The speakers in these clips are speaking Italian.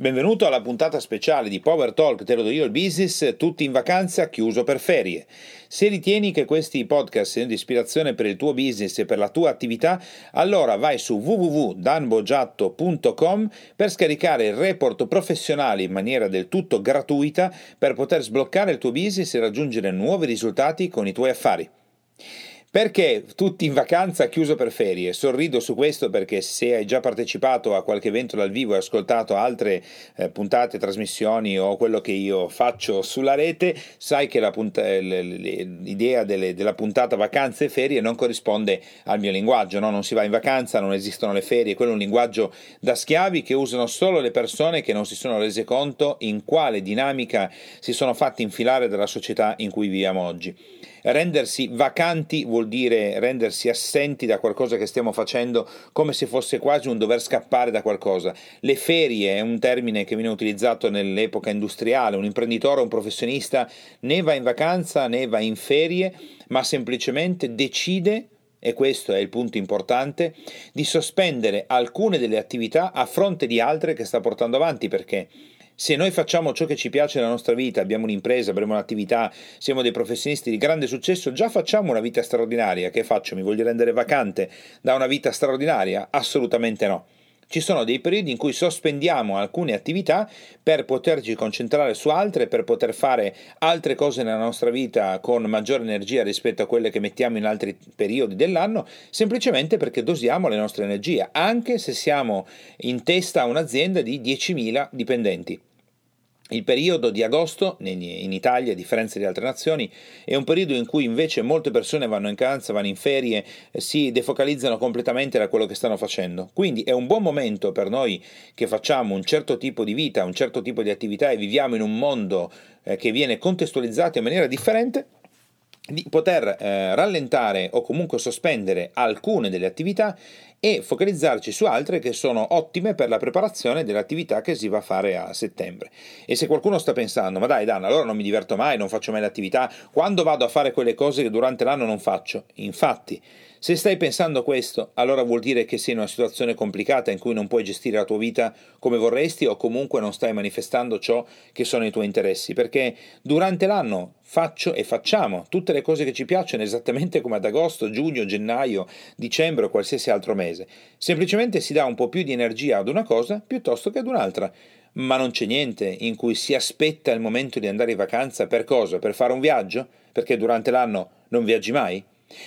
Benvenuto alla puntata speciale di Power Talk, te lo do io il business, tutti in vacanza, chiuso per ferie. Se ritieni che questi podcast siano di ispirazione per il tuo business e per la tua attività, allora vai su www.danbogiatto.com per scaricare il report professionale in maniera del tutto gratuita per poter sbloccare il tuo business e raggiungere nuovi risultati con i tuoi affari. Perché tutti in vacanza chiuso per ferie? Sorrido su questo perché se hai già partecipato a qualche evento dal vivo e ascoltato altre eh, puntate, trasmissioni o quello che io faccio sulla rete, sai che punta- l'idea delle, della puntata vacanze e ferie non corrisponde al mio linguaggio, no? non si va in vacanza, non esistono le ferie, quello è un linguaggio da schiavi che usano solo le persone che non si sono rese conto in quale dinamica si sono fatti infilare dalla società in cui viviamo oggi. Rendersi vacanti vuol dire rendersi assenti da qualcosa che stiamo facendo come se fosse quasi un dover scappare da qualcosa. Le ferie è un termine che viene utilizzato nell'epoca industriale, un imprenditore, un professionista né va in vacanza né va in ferie, ma semplicemente decide e questo è il punto importante, di sospendere alcune delle attività a fronte di altre che sta portando avanti perché se noi facciamo ciò che ci piace nella nostra vita, abbiamo un'impresa, abbiamo un'attività, siamo dei professionisti di grande successo, già facciamo una vita straordinaria. Che faccio? Mi voglio rendere vacante da una vita straordinaria? Assolutamente no. Ci sono dei periodi in cui sospendiamo alcune attività per poterci concentrare su altre, per poter fare altre cose nella nostra vita con maggiore energia rispetto a quelle che mettiamo in altri periodi dell'anno, semplicemente perché dosiamo le nostre energie, anche se siamo in testa a un'azienda di 10.000 dipendenti. Il periodo di agosto in Italia, a differenza di altre nazioni, è un periodo in cui invece molte persone vanno in vacanza, vanno in ferie, si defocalizzano completamente da quello che stanno facendo. Quindi è un buon momento per noi che facciamo un certo tipo di vita, un certo tipo di attività e viviamo in un mondo eh, che viene contestualizzato in maniera differente di poter eh, rallentare o comunque sospendere alcune delle attività e focalizzarci su altre che sono ottime per la preparazione dell'attività che si va a fare a settembre. E se qualcuno sta pensando, ma dai Dan, allora non mi diverto mai, non faccio mai l'attività, quando vado a fare quelle cose che durante l'anno non faccio? Infatti, se stai pensando questo, allora vuol dire che sei in una situazione complicata in cui non puoi gestire la tua vita come vorresti o comunque non stai manifestando ciò che sono i tuoi interessi, perché durante l'anno faccio e facciamo tutte le cose che ci piacciono esattamente come ad agosto, giugno, gennaio, dicembre o qualsiasi altro mese. Semplicemente si dà un po' più di energia ad una cosa piuttosto che ad un'altra. Ma non c'è niente in cui si aspetta il momento di andare in vacanza per cosa? Per fare un viaggio? Perché durante l'anno non viaggi mai?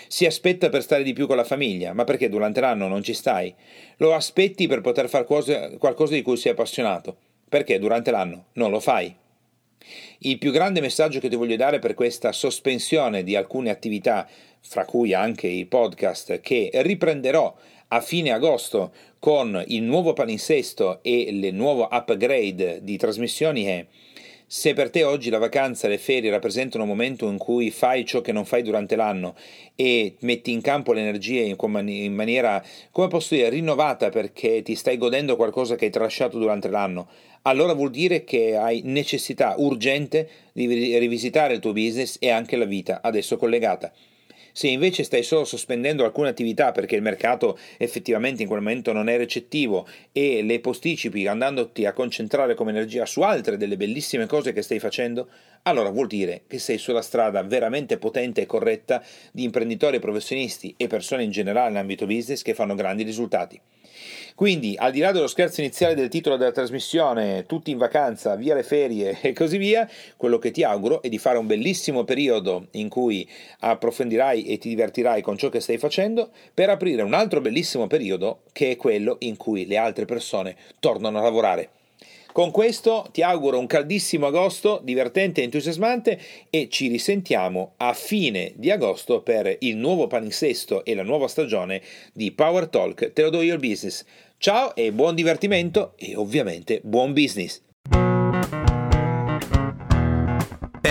Si aspetta per stare di più con la famiglia, ma perché durante l'anno non ci stai? Lo aspetti per poter fare qualcosa di cui sei appassionato, perché durante l'anno non lo fai? Il più grande messaggio che ti voglio dare per questa sospensione di alcune attività, fra cui anche i podcast, che riprenderò a fine agosto con il nuovo palinsesto e il nuovo upgrade di trasmissioni è se per te oggi la vacanza le ferie rappresentano un momento in cui fai ciò che non fai durante l'anno e metti in campo le energie in maniera, come posso dire, rinnovata perché ti stai godendo qualcosa che hai trasciato durante l'anno, allora vuol dire che hai necessità urgente di rivisitare il tuo business e anche la vita ad esso collegata. Se invece stai solo sospendendo alcune attività perché il mercato effettivamente in quel momento non è recettivo e le posticipi andandoti a concentrare come energia su altre delle bellissime cose che stai facendo, allora vuol dire che sei sulla strada veramente potente e corretta di imprenditori professionisti e persone in generale in ambito business che fanno grandi risultati. Quindi, al di là dello scherzo iniziale del titolo della trasmissione, tutti in vacanza, via le ferie e così via, quello che ti auguro è di fare un bellissimo periodo in cui approfondirai e ti divertirai con ciò che stai facendo, per aprire un altro bellissimo periodo che è quello in cui le altre persone tornano a lavorare. Con questo ti auguro un caldissimo agosto, divertente e entusiasmante e ci risentiamo a fine di agosto per il nuovo palinsesto e la nuova stagione di Power Talk Te lo do io il business. Ciao e buon divertimento e ovviamente buon business.